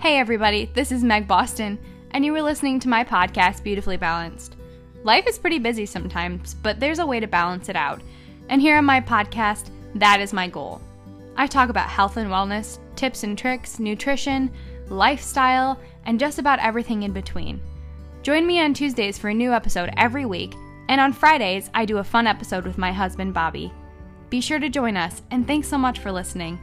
Hey, everybody, this is Meg Boston, and you were listening to my podcast, Beautifully Balanced. Life is pretty busy sometimes, but there's a way to balance it out. And here on my podcast, that is my goal. I talk about health and wellness, tips and tricks, nutrition, lifestyle, and just about everything in between. Join me on Tuesdays for a new episode every week, and on Fridays, I do a fun episode with my husband, Bobby. Be sure to join us, and thanks so much for listening.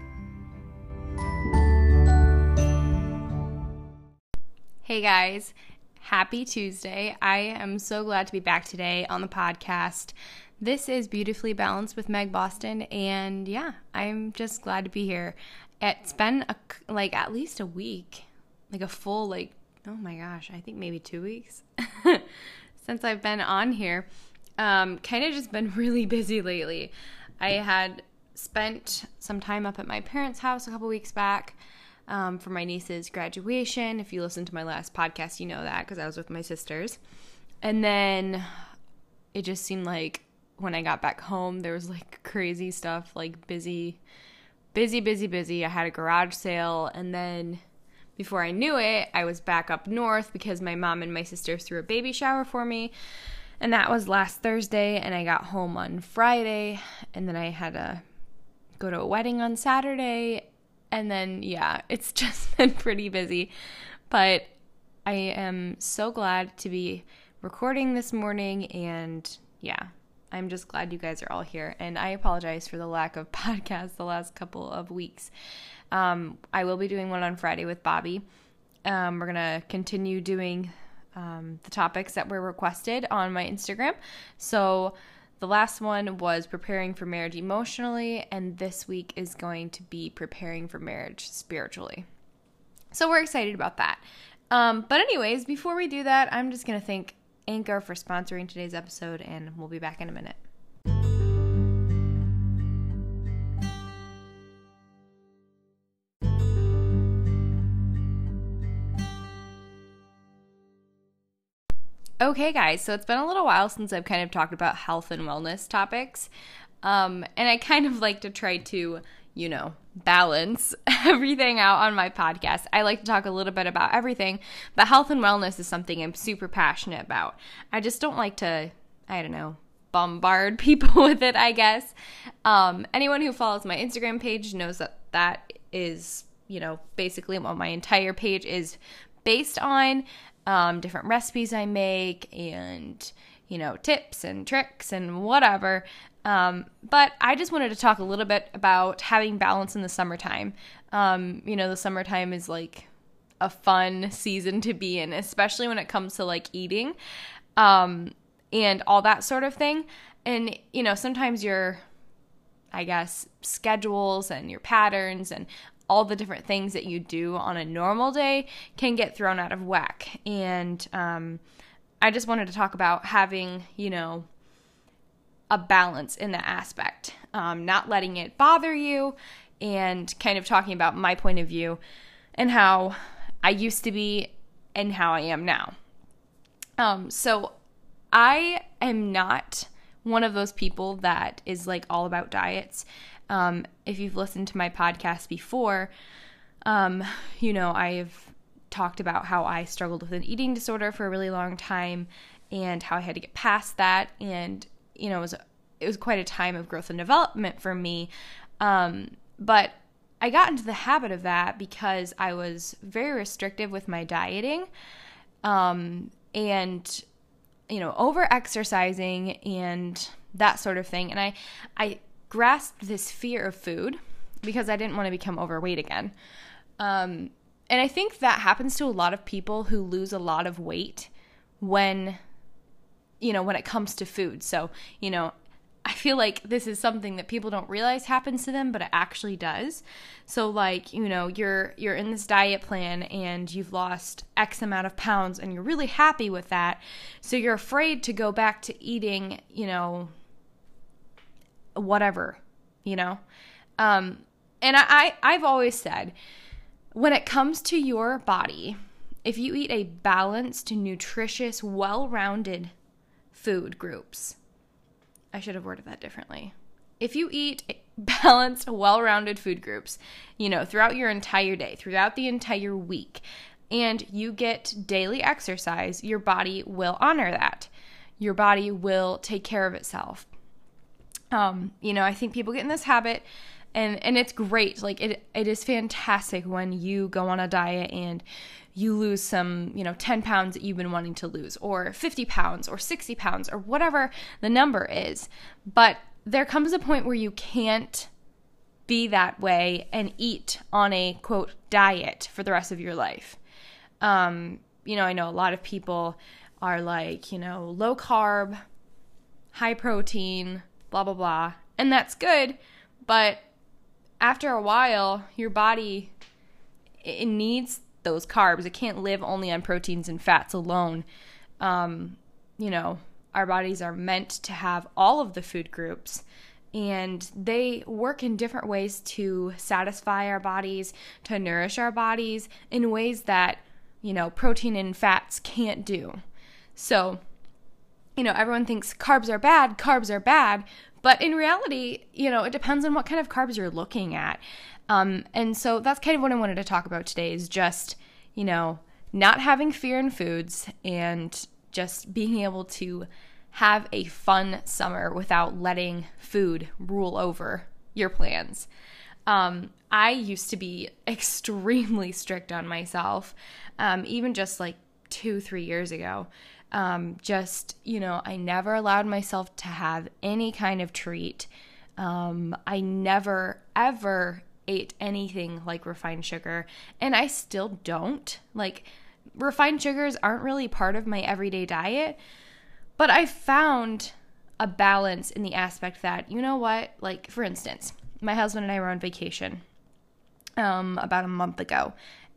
Hey guys, happy Tuesday. I am so glad to be back today on the podcast. This is Beautifully Balanced with Meg Boston, and yeah, I'm just glad to be here. It's been a, like at least a week, like a full, like, oh my gosh, I think maybe two weeks since I've been on here. Um, kind of just been really busy lately. I had spent some time up at my parents' house a couple weeks back um, for my niece's graduation. If you listen to my last podcast, you know that because I was with my sisters. And then it just seemed like when I got back home, there was like crazy stuff, like busy, busy, busy, busy. I had a garage sale. And then before I knew it, I was back up north because my mom and my sisters threw a baby shower for me. And that was last Thursday. And I got home on Friday. And then I had to go to a wedding on Saturday and then, yeah, it's just been pretty busy. But I am so glad to be recording this morning. And yeah, I'm just glad you guys are all here. And I apologize for the lack of podcasts the last couple of weeks. Um, I will be doing one on Friday with Bobby. Um, we're going to continue doing um, the topics that were requested on my Instagram. So, the last one was preparing for marriage emotionally, and this week is going to be preparing for marriage spiritually. So we're excited about that. Um, but, anyways, before we do that, I'm just going to thank Anchor for sponsoring today's episode, and we'll be back in a minute. Okay, guys, so it's been a little while since I've kind of talked about health and wellness topics. Um, and I kind of like to try to, you know, balance everything out on my podcast. I like to talk a little bit about everything, but health and wellness is something I'm super passionate about. I just don't like to, I don't know, bombard people with it, I guess. Um, anyone who follows my Instagram page knows that that is, you know, basically what my entire page is based on um, different recipes I make and, you know, tips and tricks and whatever. Um, but I just wanted to talk a little bit about having balance in the summertime. Um, you know, the summertime is like a fun season to be in, especially when it comes to like eating um, and all that sort of thing. And, you know, sometimes your, I guess, schedules and your patterns and all the different things that you do on a normal day can get thrown out of whack. And um, I just wanted to talk about having, you know, a balance in that aspect, um, not letting it bother you, and kind of talking about my point of view and how I used to be and how I am now. Um, so I am not one of those people that is like all about diets. Um, if you've listened to my podcast before, um, you know, I've talked about how I struggled with an eating disorder for a really long time and how I had to get past that. And, you know, it was, it was quite a time of growth and development for me. Um, but I got into the habit of that because I was very restrictive with my dieting. Um, and, you know, over exercising and that sort of thing. And I, I grasped this fear of food because I didn't want to become overweight again. Um, and I think that happens to a lot of people who lose a lot of weight when, you know, when it comes to food. So, you know, I feel like this is something that people don't realize happens to them, but it actually does. So like, you know, you're you're in this diet plan and you've lost X amount of pounds and you're really happy with that. So you're afraid to go back to eating, you know, whatever, you know? Um, and I, I, have always said when it comes to your body, if you eat a balanced, nutritious, well rounded food groups, I should have worded that differently. If you eat balanced, well rounded food groups, you know, throughout your entire day, throughout the entire week, and you get daily exercise, your body will honor that. Your body will take care of itself. Um, you know, I think people get in this habit and and it's great. Like it it is fantastic when you go on a diet and you lose some, you know, 10 pounds that you've been wanting to lose, or 50 pounds, or 60 pounds, or whatever the number is. But there comes a point where you can't be that way and eat on a quote diet for the rest of your life. Um, you know, I know a lot of people are like, you know, low carb, high protein, blah, blah, blah. And that's good. But after a while, your body it needs those carbs. It can't live only on proteins and fats alone. Um, you know, our bodies are meant to have all of the food groups and they work in different ways to satisfy our bodies, to nourish our bodies in ways that, you know, protein and fats can't do. So, you know, everyone thinks carbs are bad, carbs are bad, but in reality, you know, it depends on what kind of carbs you're looking at. Um, and so that's kind of what I wanted to talk about today is just, you know, not having fear in foods and just being able to have a fun summer without letting food rule over your plans. Um, I used to be extremely strict on myself, um, even just like two, three years ago. Um, just, you know, I never allowed myself to have any kind of treat. Um, I never, ever ate anything like refined sugar, and I still don't. Like, refined sugars aren't really part of my everyday diet, but I found a balance in the aspect that, you know what, like, for instance, my husband and I were on vacation um, about a month ago,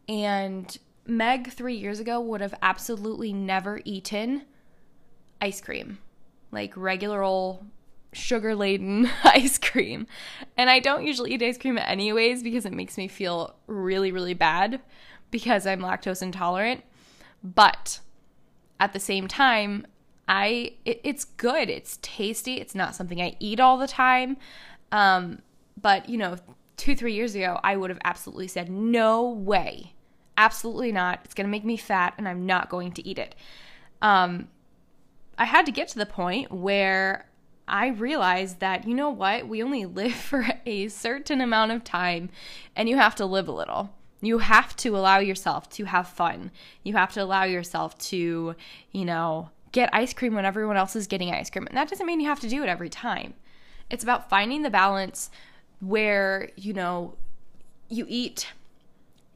and Meg three years ago would have absolutely never eaten ice cream, like regular old sugar laden ice cream. And I don't usually eat ice cream anyways because it makes me feel really, really bad because I'm lactose intolerant. But at the same time, I it, it's good. It's tasty. It's not something I eat all the time. Um, but you know, two three years ago, I would have absolutely said no way Absolutely not. It's going to make me fat and I'm not going to eat it. Um, I had to get to the point where I realized that, you know what, we only live for a certain amount of time and you have to live a little. You have to allow yourself to have fun. You have to allow yourself to, you know, get ice cream when everyone else is getting ice cream. And that doesn't mean you have to do it every time. It's about finding the balance where, you know, you eat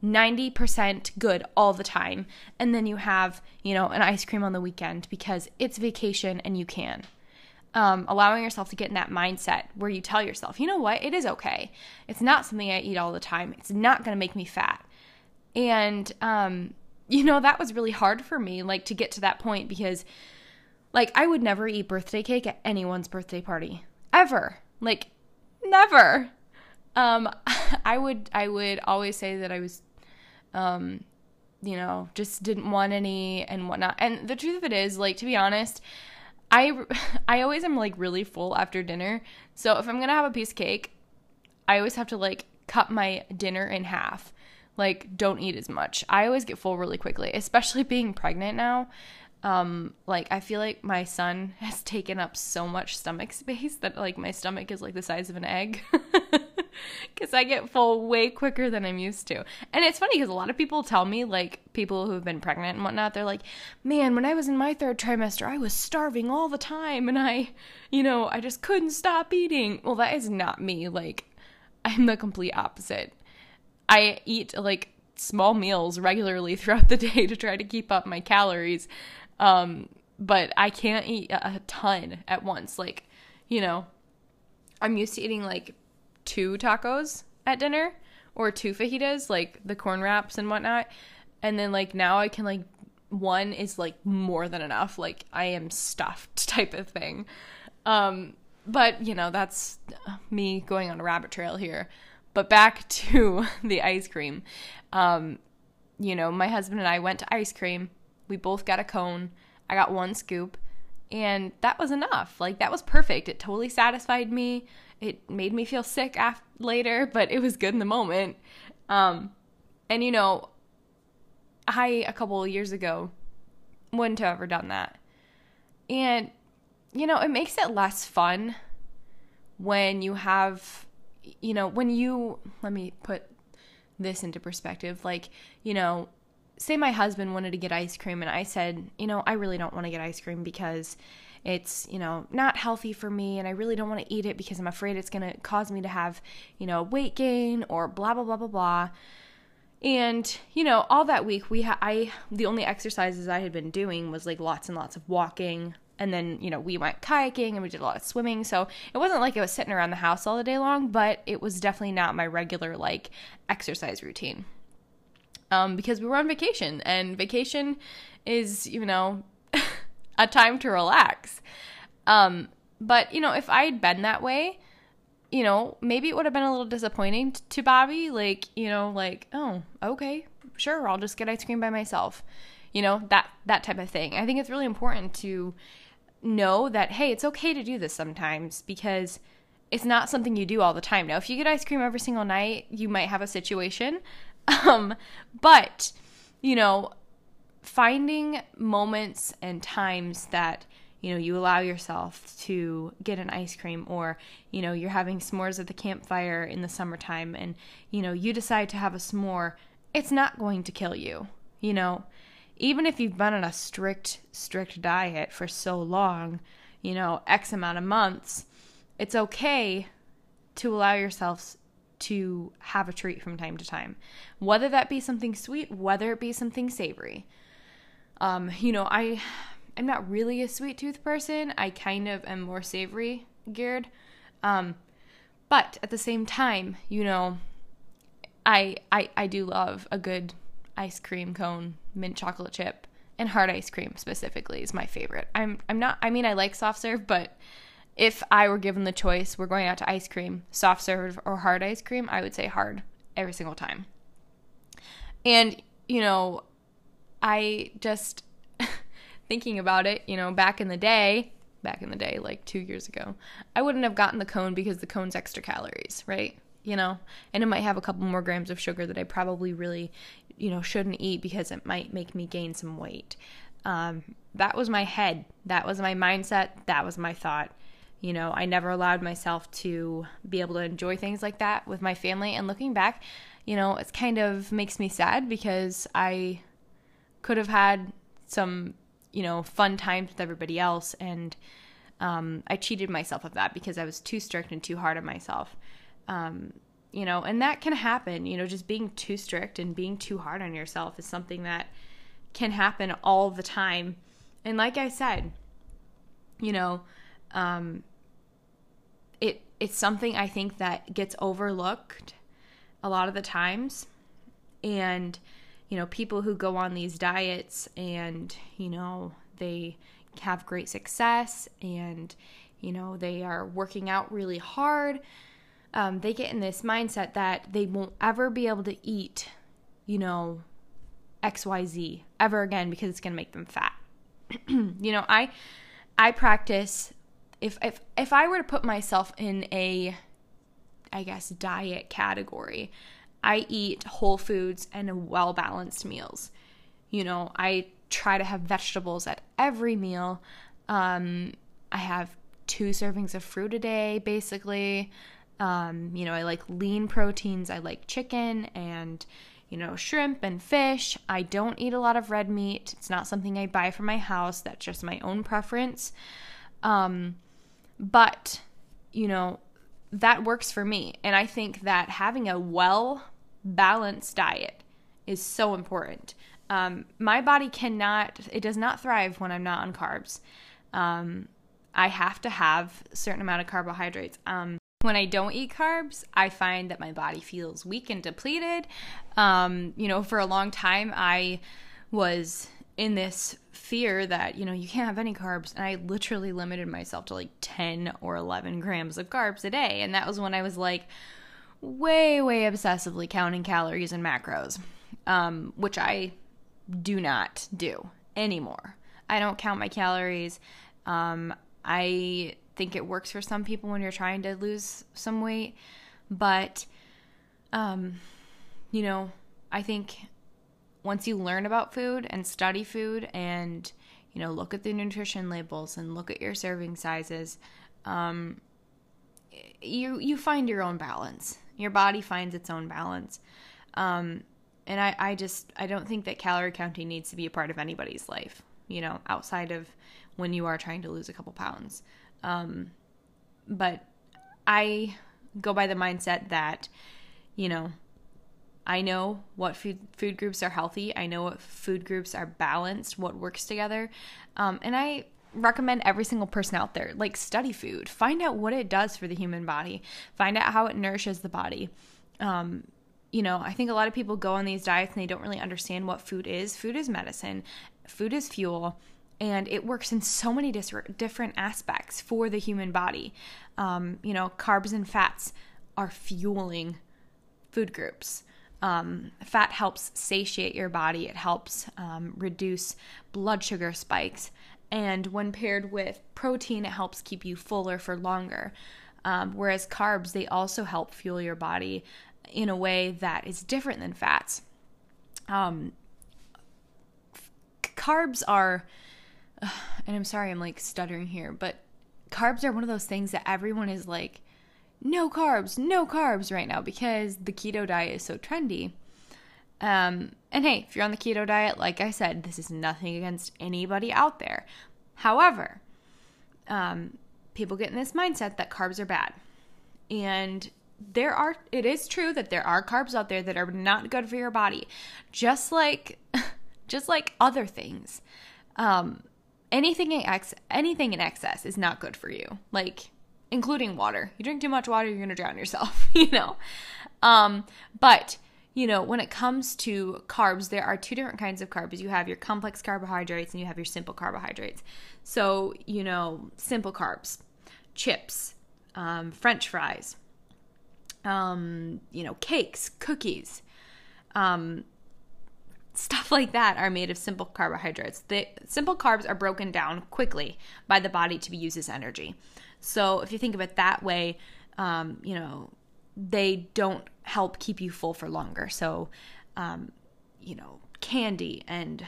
90% good all the time. And then you have, you know, an ice cream on the weekend because it's vacation and you can. Um, allowing yourself to get in that mindset where you tell yourself, you know what, it is okay. It's not something I eat all the time. It's not going to make me fat. And, um, you know, that was really hard for me, like to get to that point because, like, I would never eat birthday cake at anyone's birthday party ever. Like, never. Um, I would I would always say that I was um, you know, just didn't want any and whatnot. And the truth of it is, like, to be honest, I, I always am like really full after dinner. So if I'm gonna have a piece of cake, I always have to like cut my dinner in half. Like, don't eat as much. I always get full really quickly, especially being pregnant now. Um, like I feel like my son has taken up so much stomach space that like my stomach is like the size of an egg. because I get full way quicker than I'm used to. And it's funny because a lot of people tell me, like people who have been pregnant and whatnot, they're like, man, when I was in my third trimester, I was starving all the time and I, you know, I just couldn't stop eating. Well, that is not me. Like, I'm the complete opposite. I eat like small meals regularly throughout the day to try to keep up my calories. Um, but I can't eat a ton at once. Like, you know, I'm used to eating like two tacos at dinner or two fajitas, like the corn wraps and whatnot. And then like now I can like one is like more than enough. Like I am stuffed type of thing. Um, but you know, that's me going on a rabbit trail here. But back to the ice cream. Um, you know, my husband and I went to ice cream. We both got a cone. I got one scoop and that was enough. Like that was perfect. It totally satisfied me. it made me feel sick af- later, but it was good in the moment. Um, and you know, I a couple of years ago wouldn't have ever done that. And you know, it makes it less fun when you have you know, when you let me put this into perspective, like, you know, say my husband wanted to get ice cream and I said, you know, I really don't want to get ice cream because it's, you know, not healthy for me and I really don't want to eat it because I'm afraid it's going to cause me to have, you know, weight gain or blah blah blah blah blah. And, you know, all that week we ha- I the only exercises I had been doing was like lots and lots of walking, and then you know we went kayaking and we did a lot of swimming so it wasn't like i was sitting around the house all the day long but it was definitely not my regular like exercise routine um, because we were on vacation and vacation is you know a time to relax. Um, but you know if i had been that way you know maybe it would have been a little disappointing t- to bobby like you know like oh okay sure i'll just get ice cream by myself you know that that type of thing. I think it's really important to know that hey it's okay to do this sometimes because it's not something you do all the time. Now if you get ice cream every single night you might have a situation um, but you know finding moments and times that you know you allow yourself to get an ice cream or you know you're having s'mores at the campfire in the summertime and you know you decide to have a s'more it's not going to kill you you know? Even if you've been on a strict strict diet for so long you know x amount of months it's okay to allow yourself to have a treat from time to time. Whether that be something sweet whether it be something savory. Um you know i i'm not really a sweet tooth person. I kind of am more savory geared. Um but at the same time you know i i i do love a good ice cream cone, mint chocolate chip, and hard ice cream specifically is my favorite. I'm I'm not I mean I like soft serve, but if I were given the choice, we're going out to ice cream, soft serve or hard ice cream, I would say hard every single time. And, you know, I just thinking about it, you know, back in the day, back in the day, like two years ago, I wouldn't have gotten the cone because the cone's extra calories, right? You know, and it might have a couple more grams of sugar that I probably really, you know, shouldn't eat because it might make me gain some weight. Um, that was my head. That was my mindset. That was my thought. You know, I never allowed myself to be able to enjoy things like that with my family. And looking back, you know, it kind of makes me sad because I could have had some, you know, fun times with everybody else. And um, I cheated myself of that because I was too strict and too hard on myself. Um, you know, and that can happen. You know, just being too strict and being too hard on yourself is something that can happen all the time. And like I said, you know, um, it's something I think that gets overlooked a lot of the times. And you know, people who go on these diets and you know they have great success and you know they are working out really hard um, they get in this mindset that they won't ever be able to eat, you know, XYZ ever again because it's going to make them fat. you know, I I practice if if if I were to put myself in a I guess diet category, I eat whole foods and well-balanced meals. You know, I try to have vegetables at every meal. Um, I have two servings of fruit a day basically. Um, you know, I like lean proteins. I like chicken and, you know, shrimp and fish. I don't eat a lot of red meat. It's not something I buy for my house. That's just my own preference. Um, but, you know, that works for me. And I think that having a well balanced diet is so important. Um, my body cannot, it does not thrive when I'm not on carbs. Um, I have to have a certain amount of carbohydrates. Um, when I don't eat carbs, I find that my body feels weak and depleted. Um, you know, for a long time, I was in this fear that, you know, you can't have any carbs. And I literally limited myself to like 10 or 11 grams of carbs a day. And that was when I was like way, way obsessively counting calories and macros, um, which I do not do anymore. I don't count my calories. Um, I think it works for some people when you're trying to lose some weight, but um, you know, I think once you learn about food and study food and you know look at the nutrition labels and look at your serving sizes, um, you you find your own balance. Your body finds its own balance. Um, and I, I just I don't think that calorie counting needs to be a part of anybody's life, you know, outside of when you are trying to lose a couple pounds. Um, but I go by the mindset that, you know, I know what food food groups are healthy. I know what food groups are balanced, what works together, um, and I recommend every single person out there like study food, find out what it does for the human body, find out how it nourishes the body. Um, you know, I think a lot of people go on these diets and they don't really understand what food is. Food is medicine, food is fuel, and it works in so many dis- different aspects for the human body. Um, you know, carbs and fats are fueling food groups. Um, fat helps satiate your body, it helps um, reduce blood sugar spikes. And when paired with protein, it helps keep you fuller for longer. Um, whereas carbs, they also help fuel your body in a way that is different than fats. Um, carbs are, and I'm sorry, I'm like stuttering here, but carbs are one of those things that everyone is like, no carbs, no carbs right now because the keto diet is so trendy. Um, and hey, if you're on the keto diet, like I said, this is nothing against anybody out there. However, um, people get in this mindset that carbs are bad. And there are it is true that there are carbs out there that are not good for your body just like just like other things um anything in ex anything in excess is not good for you like including water you drink too much water you're going to drown yourself you know um but you know when it comes to carbs there are two different kinds of carbs you have your complex carbohydrates and you have your simple carbohydrates so you know simple carbs chips um, french fries um, you know, cakes, cookies, um, stuff like that are made of simple carbohydrates. The simple carbs are broken down quickly by the body to be used as energy. So if you think of it that way, um, you know, they don't help keep you full for longer. So, um, you know, candy and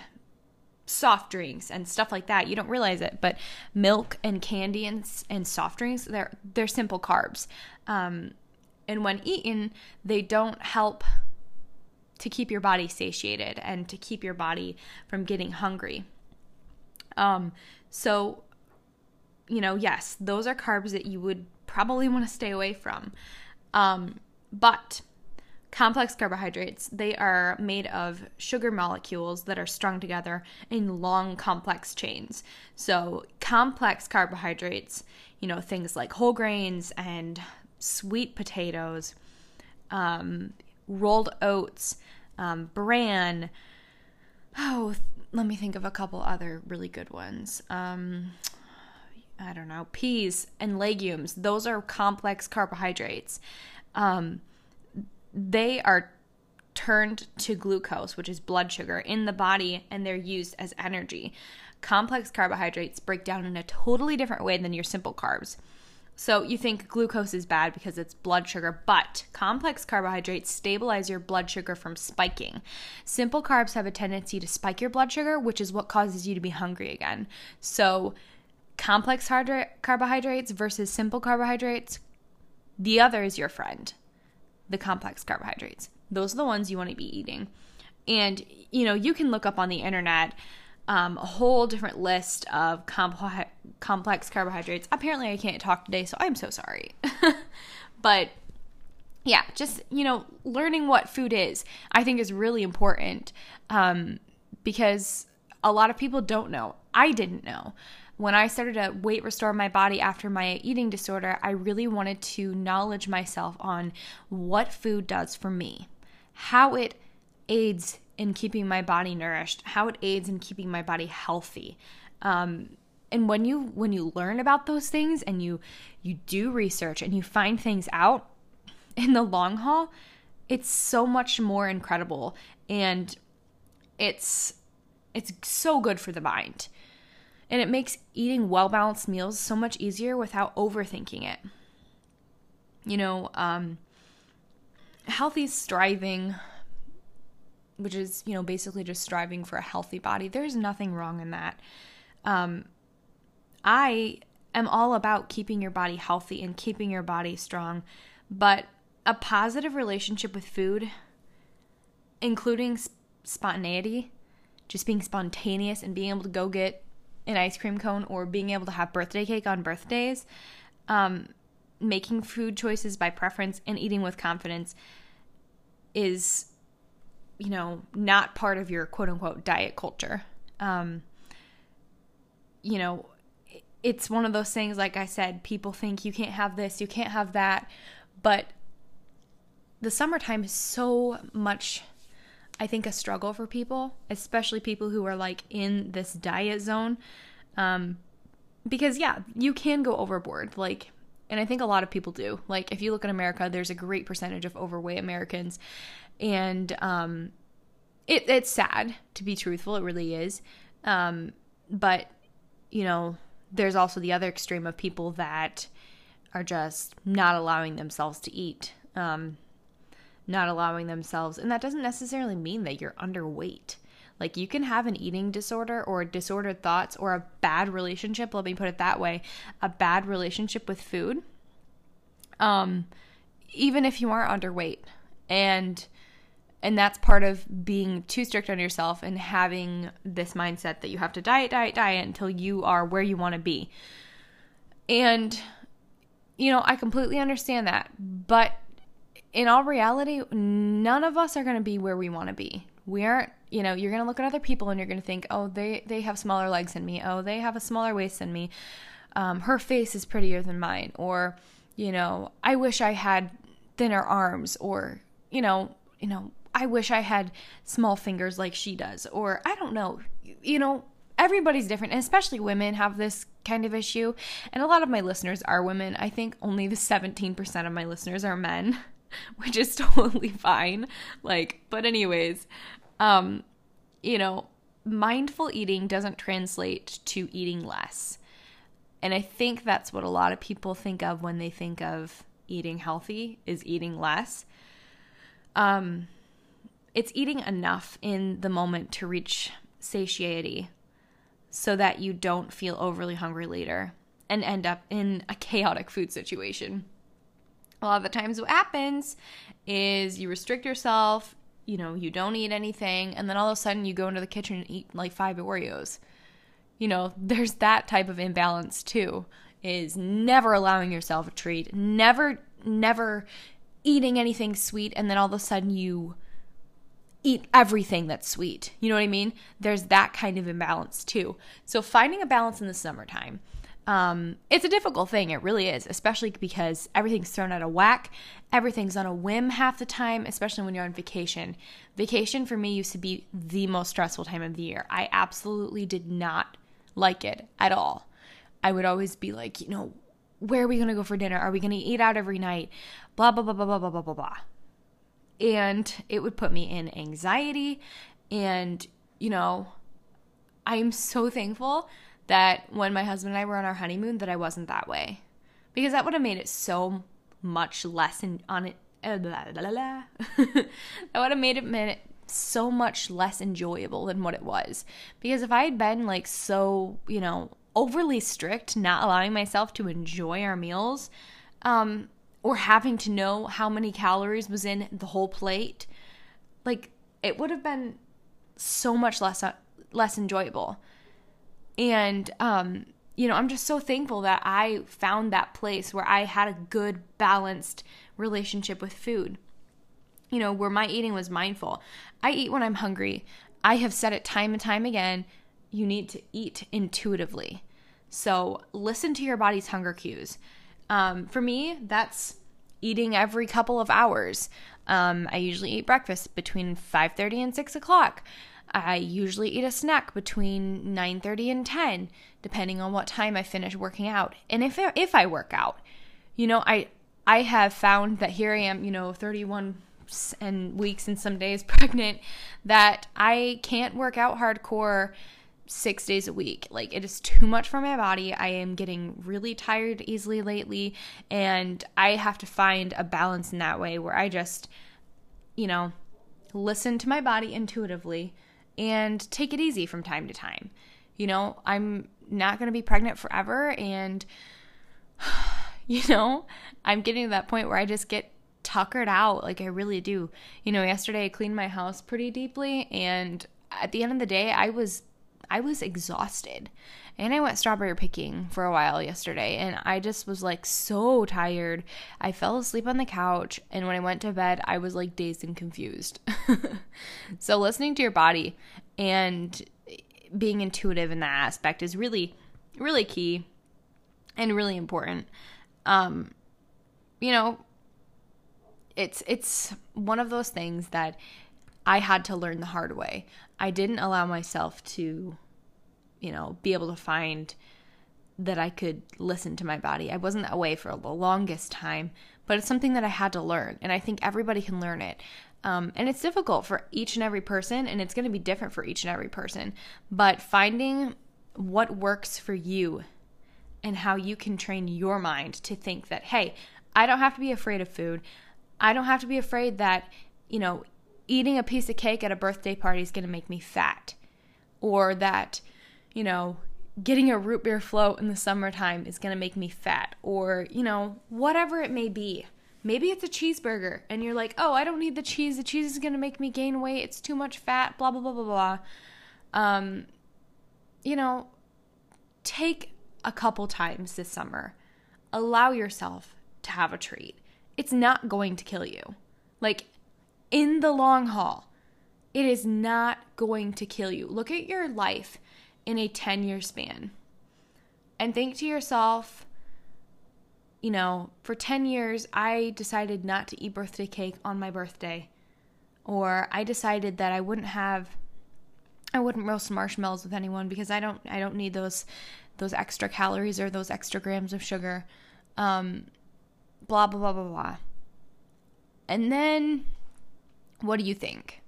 soft drinks and stuff like that. You don't realize it, but milk and candy and, and soft drinks, they're, they're simple carbs. Um, and when eaten, they don't help to keep your body satiated and to keep your body from getting hungry. Um, so, you know, yes, those are carbs that you would probably want to stay away from. Um, but complex carbohydrates, they are made of sugar molecules that are strung together in long, complex chains. So, complex carbohydrates, you know, things like whole grains and sweet potatoes, um, rolled oats, um, bran. Oh, let me think of a couple other really good ones. Um, I don't know, peas and legumes. Those are complex carbohydrates. Um, they are turned to glucose, which is blood sugar, in the body, and they're used as energy. Complex carbohydrates break down in a totally different way than your simple carbs. So you think glucose is bad because it's blood sugar, but complex carbohydrates stabilize your blood sugar from spiking. Simple carbs have a tendency to spike your blood sugar, which is what causes you to be hungry again. So complex carbohydrates versus simple carbohydrates, the other is your friend. The complex carbohydrates. Those are the ones you want to be eating. And you know, you can look up on the internet um, a whole different list of comp- complex carbohydrates. Apparently, I can't talk today, so I'm so sorry. but yeah, just, you know, learning what food is, I think is really important um, because a lot of people don't know. I didn't know. When I started to weight restore my body after my eating disorder, I really wanted to knowledge myself on what food does for me, how it aids in keeping my body nourished, how it aids in keeping my body healthy. Um, and when you when you learn about those things and you you do research and you find things out in the long haul, it's so much more incredible and it's it's so good for the mind. And it makes eating well balanced meals so much easier without overthinking it. You know, um, healthy striving, which is, you know, basically just striving for a healthy body, there's nothing wrong in that. Um, I am all about keeping your body healthy and keeping your body strong, but a positive relationship with food, including spontaneity, just being spontaneous and being able to go get an ice cream cone or being able to have birthday cake on birthdays, um, making food choices by preference and eating with confidence is, you know, not part of your quote unquote diet culture. Um, you know, it's one of those things, like I said, people think you can't have this, you can't have that. But the summertime is so much, I think, a struggle for people, especially people who are like in this diet zone. Um, because, yeah, you can go overboard. Like, and I think a lot of people do. Like, if you look at America, there's a great percentage of overweight Americans. And um, it, it's sad, to be truthful. It really is. Um, but, you know, there's also the other extreme of people that are just not allowing themselves to eat. Um, not allowing themselves. And that doesn't necessarily mean that you're underweight. Like you can have an eating disorder or disordered thoughts or a bad relationship, let me put it that way, a bad relationship with food. Um even if you are underweight. And and that's part of being too strict on yourself and having this mindset that you have to diet, diet, diet until you are where you want to be. And you know, I completely understand that, but in all reality, none of us are going to be where we want to be. We aren't, you know, you're going to look at other people and you're going to think, oh, they, they have smaller legs than me. Oh, they have a smaller waist than me. Um, her face is prettier than mine. Or, you know, I wish I had thinner arms. Or, you know, you know, I wish I had small fingers like she does. Or I don't know, you know, everybody's different, and especially women have this kind of issue. And a lot of my listeners are women. I think only the 17% of my listeners are men. which is totally fine. Like, but anyways, um, you know, mindful eating doesn't translate to eating less. And I think that's what a lot of people think of when they think of eating healthy is eating less. Um, it's eating enough in the moment to reach satiety so that you don't feel overly hungry later and end up in a chaotic food situation a lot of the times what happens is you restrict yourself, you know, you don't eat anything, and then all of a sudden you go into the kitchen and eat like five Oreos. You know, there's that type of imbalance too, is never allowing yourself a treat, never, never eating anything sweet, and then all of a sudden you eat everything that's sweet. You know what I mean? There's that kind of imbalance too. So finding a balance in the summertime um, it's a difficult thing. It really is, especially because everything's thrown out of whack. Everything's on a whim half the time, especially when you're on vacation. Vacation for me used to be the most stressful time of the year. I absolutely did not like it at all. I would always be like, you know, where are we going to go for dinner? Are we going to eat out every night? Blah, blah, blah, blah, blah, blah, blah, blah, blah. And it would put me in anxiety. And, you know, I'm so thankful that when my husband and I were on our honeymoon that I wasn't that way. Because that would have made it so much less in, on it. Uh, blah, blah, blah, that would have made it so much less enjoyable than what it was. Because if I had been like so, you know, overly strict, not allowing myself to enjoy our meals, um, or having to know how many calories was in the whole plate, like it would have been so much less uh, less enjoyable. And, um, you know, I'm just so thankful that I found that place where I had a good, balanced relationship with food. You know, where my eating was mindful. I eat when I'm hungry. I have said it time and time again you need to eat intuitively. So listen to your body's hunger cues. Um, for me, that's eating every couple of hours. Um, I usually eat breakfast between 5:30 and 6 o'clock. I usually eat a snack between 9:30 and 10, depending on what time I finish working out. And if if I work out, you know, I I have found that here I am, you know, 31 and weeks and some days pregnant that I can't work out hardcore six days a week. Like it is too much for my body. I am getting really tired easily lately, and I have to find a balance in that way where I just, you know, listen to my body intuitively and take it easy from time to time. You know, I'm not going to be pregnant forever, and, you know, I'm getting to that point where I just get tuckered out like I really do. You know, yesterday I cleaned my house pretty deeply and at the end of the day I was I was exhausted. And I went strawberry picking for a while yesterday, and I just was like so tired. I fell asleep on the couch, and when I went to bed, I was like dazed and confused. so, listening to your body and being intuitive in that aspect is really, really key and really important. Um, you know, it's it's one of those things that I had to learn the hard way. I didn't allow myself to, you know, be able to find that I could listen to my body. I wasn't that way for the longest time, but it's something that I had to learn. And I think everybody can learn it. Um, and it's difficult for each and every person, and it's going to be different for each and every person. But finding what works for you and how you can train your mind to think that, hey, I don't have to be afraid of food. I don't have to be afraid that, you know, eating a piece of cake at a birthday party is going to make me fat or that, you know, getting a root beer float in the summertime is going to make me fat or, you know, whatever it may be. Maybe it's a cheeseburger and you're like, oh, I don't need the cheese. The cheese is going to make me gain weight. It's too much fat, blah, blah, blah, blah, blah. Um, you know, take a couple times this summer. Allow yourself to have a treat. It's not going to kill you. Like, in the long haul, it is not going to kill you. Look at your life in a 10 year span and think to yourself, you know, for 10 years, I decided not to eat birthday cake on my birthday. Or I decided that I wouldn't have I wouldn't roast marshmallows with anyone because I don't I don't need those those extra calories or those extra grams of sugar. Um blah blah blah blah blah. And then what do you think?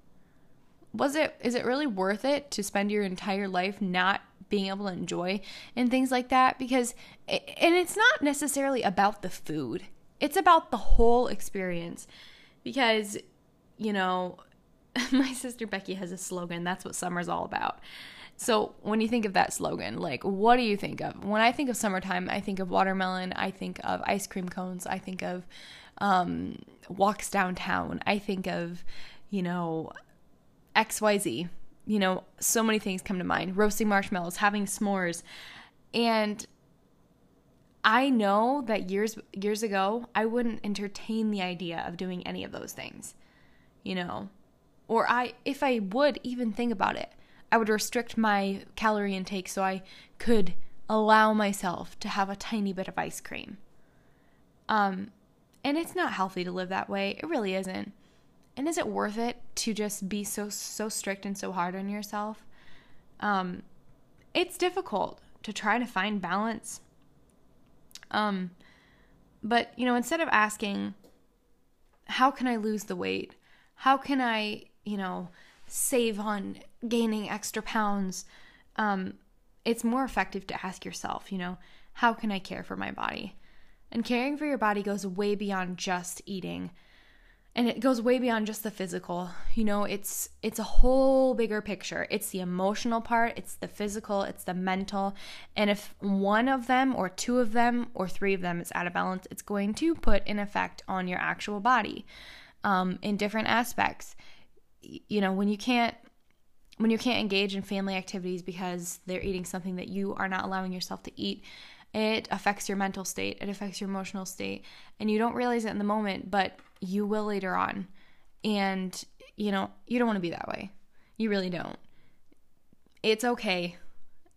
Was it is it really worth it to spend your entire life not being able to enjoy and things like that because and it's not necessarily about the food. It's about the whole experience because you know, my sister Becky has a slogan, that's what summer's all about. So, when you think of that slogan, like what do you think of? When I think of summertime, I think of watermelon, I think of ice cream cones, I think of um, walks downtown. I think of, you know, XYZ. You know, so many things come to mind roasting marshmallows, having s'mores. And I know that years years ago, I wouldn't entertain the idea of doing any of those things. You know, or I if I would even think about it, I would restrict my calorie intake so I could allow myself to have a tiny bit of ice cream. Um and it's not healthy to live that way. It really isn't. And is it worth it to just be so so strict and so hard on yourself? Um it's difficult to try to find balance. Um but you know, instead of asking how can I lose the weight? How can I, you know, save on gaining extra pounds? Um it's more effective to ask yourself, you know, how can I care for my body? And caring for your body goes way beyond just eating. And it goes way beyond just the physical. You know, it's it's a whole bigger picture. It's the emotional part, it's the physical, it's the mental. And if one of them or two of them or three of them is out of balance, it's going to put an effect on your actual body um, in different aspects. You know, when you can't when you can't engage in family activities because they're eating something that you are not allowing yourself to eat, it affects your mental state, it affects your emotional state, and you don't realize it in the moment, but you will later on. And, you know, you don't want to be that way. You really don't. It's okay.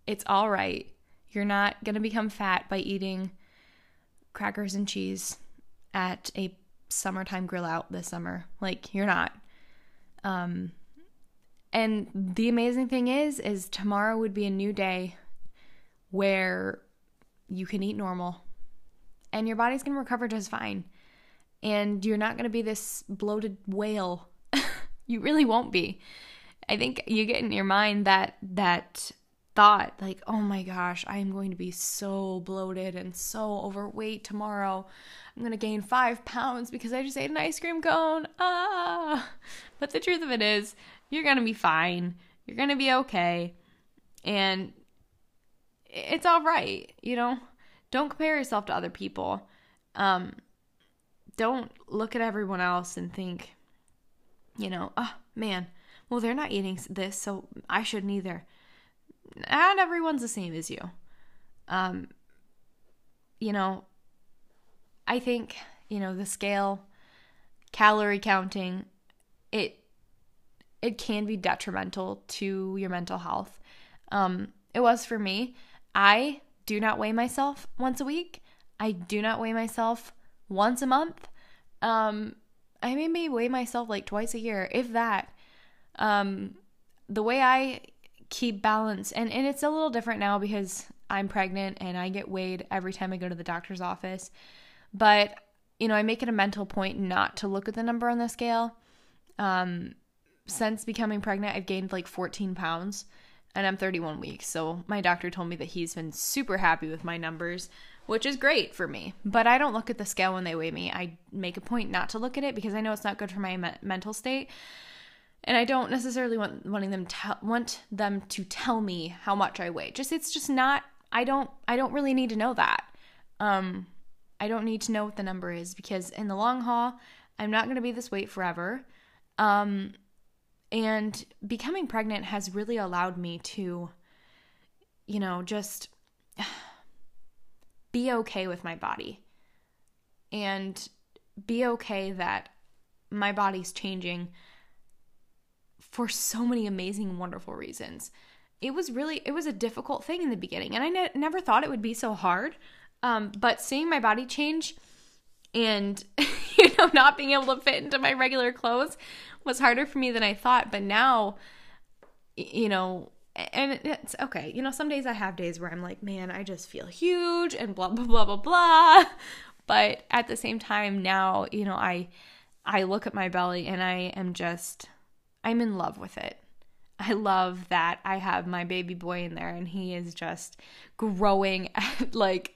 It's all right. You're not going to become fat by eating crackers and cheese at a summertime grill out this summer. Like, you're not. Um, and the amazing thing is, is tomorrow would be a new day where you can eat normal and your body's going to recover just fine. And you're not going to be this bloated whale. you really won't be. I think you get in your mind that that thought like, "Oh my gosh, I am going to be so bloated and so overweight tomorrow. I'm going to gain 5 pounds because I just ate an ice cream cone." Ah. But the truth of it is, you're going to be fine. You're going to be okay. And it's all right, you know? Don't compare yourself to other people. Um don't look at everyone else and think, you know, oh man, well, they're not eating this, so I shouldn't either. Not everyone's the same as you. Um, you know, I think, you know, the scale, calorie counting, it it can be detrimental to your mental health. Um, it was for me. I do not weigh myself once a week. I do not weigh myself once a month. Um, I maybe weigh myself like twice a year, if that. Um, the way I keep balance, and, and it's a little different now because I'm pregnant and I get weighed every time I go to the doctor's office. But, you know, I make it a mental point not to look at the number on the scale. Um, since becoming pregnant, I've gained like 14 pounds and I'm 31 weeks. So my doctor told me that he's been super happy with my numbers which is great for me. But I don't look at the scale when they weigh me. I make a point not to look at it because I know it's not good for my me- mental state. And I don't necessarily want wanting them to want them to tell me how much I weigh. Just it's just not I don't I don't really need to know that. Um I don't need to know what the number is because in the long haul, I'm not going to be this weight forever. Um and becoming pregnant has really allowed me to you know, just be okay with my body and be okay that my body's changing for so many amazing, wonderful reasons. It was really, it was a difficult thing in the beginning, and I ne- never thought it would be so hard. Um, but seeing my body change and, you know, not being able to fit into my regular clothes was harder for me than I thought. But now, you know, and it's okay. You know, some days I have days where I'm like, man, I just feel huge and blah blah blah blah blah. But at the same time now, you know, I I look at my belly and I am just I'm in love with it. I love that I have my baby boy in there and he is just growing at like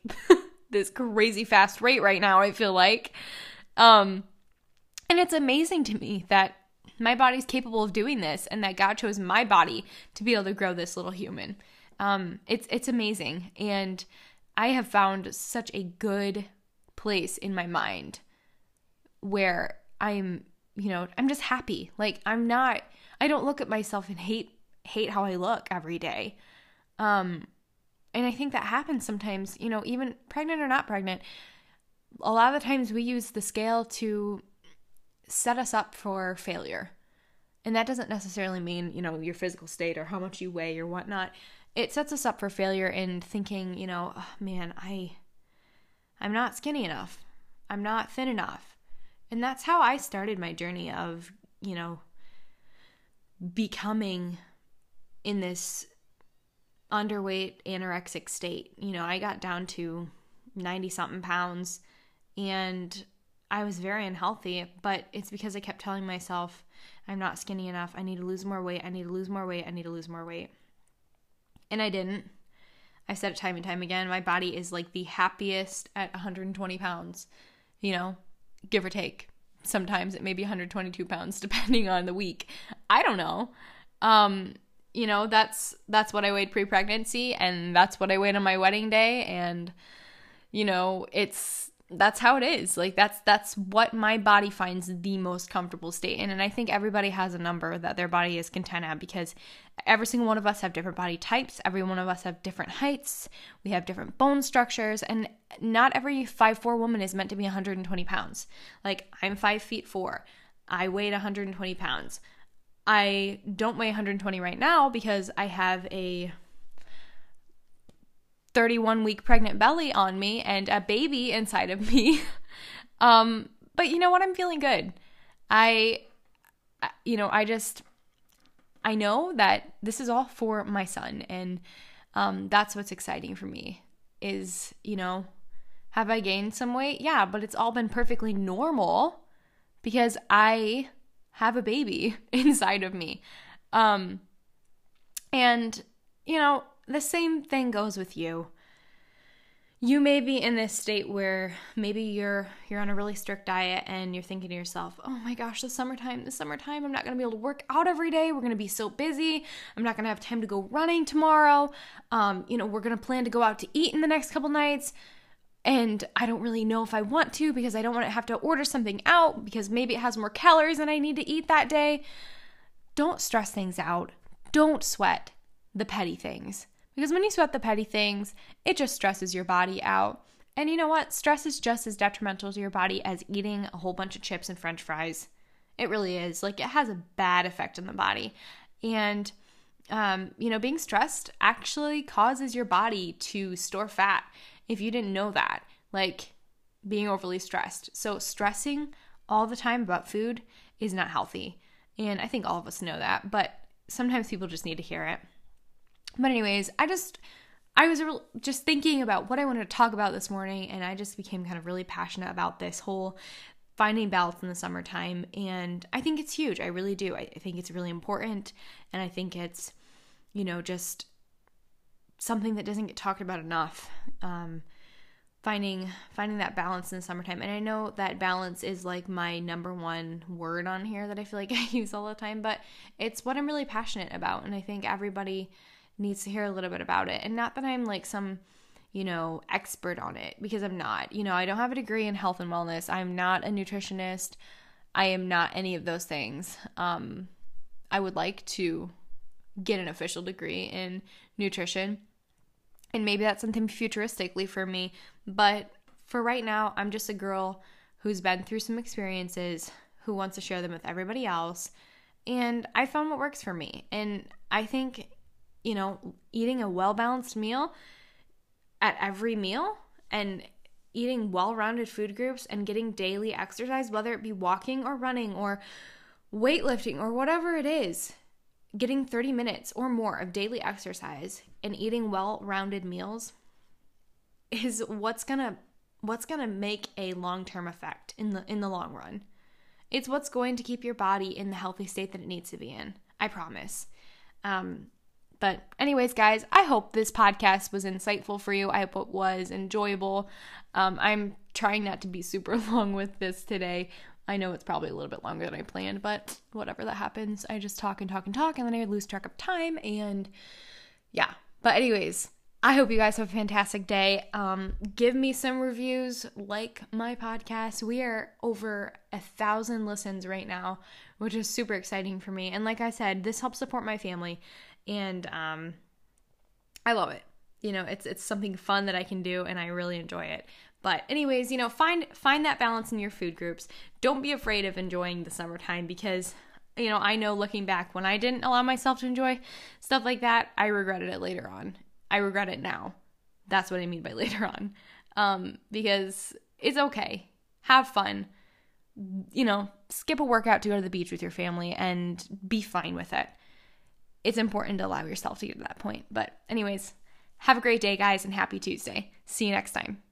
this crazy fast rate right now, I feel like. Um and it's amazing to me that my body's capable of doing this and that God chose my body to be able to grow this little human. Um, it's it's amazing. And I have found such a good place in my mind where I'm, you know, I'm just happy. Like I'm not I don't look at myself and hate hate how I look every day. Um and I think that happens sometimes, you know, even pregnant or not pregnant. A lot of the times we use the scale to set us up for failure. And that doesn't necessarily mean, you know, your physical state or how much you weigh or whatnot. It sets us up for failure in thinking, you know, oh, man, I I'm not skinny enough. I'm not thin enough. And that's how I started my journey of, you know, becoming in this underweight anorexic state. You know, I got down to 90 something pounds and I was very unhealthy, but it's because I kept telling myself, I'm not skinny enough. I need to lose more weight. I need to lose more weight. I need to lose more weight. And I didn't. I said it time and time again. My body is like the happiest at 120 pounds, you know, give or take. Sometimes it may be 122 pounds depending on the week. I don't know. Um, you know, that's that's what I weighed pre-pregnancy and that's what I weighed on my wedding day and you know, it's that's how it is. Like that's that's what my body finds the most comfortable state in and i think everybody has a number that their body is content at because every single one of us have different body types every one of us have different heights we have different bone structures and not every five four woman is meant to be 120 pounds. Like i'm five feet four. I weighed 120 pounds i don't weigh 120 right now because i have a 31 week pregnant belly on me and a baby inside of me. um, but you know what? I'm feeling good. I, you know, I just, I know that this is all for my son. And um, that's what's exciting for me is, you know, have I gained some weight? Yeah, but it's all been perfectly normal because I have a baby inside of me. Um, and, you know, the same thing goes with you. You may be in this state where maybe you're you're on a really strict diet and you're thinking to yourself oh my gosh the summertime the summertime i'm not going to be able to work out every day. We're going to be so busy. I'm not going to have time to go running tomorrow. Um, you know we're going to plan to go out to eat in the next couple nights and i don't really know if i want to because i don't want to have to order something out because maybe it has more calories than i need to eat that day don't stress things out don't sweat the petty things because when you sweat the petty things, it just stresses your body out. And you know what? Stress is just as detrimental to your body as eating a whole bunch of chips and french fries. It really is. Like, it has a bad effect on the body. And, um, you know, being stressed actually causes your body to store fat if you didn't know that. Like, being overly stressed. So, stressing all the time about food is not healthy. And I think all of us know that, but sometimes people just need to hear it. But, anyways, I just. I was just thinking about what I wanted to talk about this morning, and I just became kind of really passionate about this whole finding balance in the summertime. And I think it's huge. I really do. I think it's really important. And I think it's, you know, just something that doesn't get talked about enough. Um, finding finding that balance in the summertime and i know that balance is like my number one word on here that i feel like i use all the time but it's what i'm really passionate about and i think everybody needs to hear a little bit about it. And not that I'm like some, you know, expert on it because I'm not. You know, I don't have a degree in health and wellness. I'm not a nutritionist. I am not any of those things. Um, I would like to get an official degree in nutrition. And maybe that's something futuristically for me. But for right now, I'm just a girl who's been through some experiences, who wants to share them with everybody else. And I found what works for me. And I think you know, eating a well balanced meal at every meal and eating well rounded food groups and getting daily exercise, whether it be walking or running or weightlifting or whatever it is, getting 30 minutes or more of daily exercise and eating well rounded meals is what's gonna what's gonna make a long-term effect in the in the long run. It's what's going to keep your body in the healthy state that it needs to be in. I promise. Um, but, anyways, guys, I hope this podcast was insightful for you. I hope it was enjoyable. Um, I'm trying not to be super long with this today. I know it's probably a little bit longer than I planned, but whatever that happens, I just talk and talk and talk, and then I lose track of time. And yeah, but, anyways, I hope you guys have a fantastic day. Um, give me some reviews, like my podcast. We are over a thousand listens right now, which is super exciting for me. And like I said, this helps support my family and um, I love it. You know, it's it's something fun that I can do, and I really enjoy it. But anyways, you know, find find that balance in your food groups. Don't be afraid of enjoying the summertime because you know, I know looking back when I didn't allow myself to enjoy stuff like that, I regretted it later on. I regret it now. That's what I mean by later on. Um, because it's okay. Have fun. You know, skip a workout to go to the beach with your family and be fine with it it's important to allow yourself to get to that point. But, anyways, have a great day, guys, and happy Tuesday. See you next time.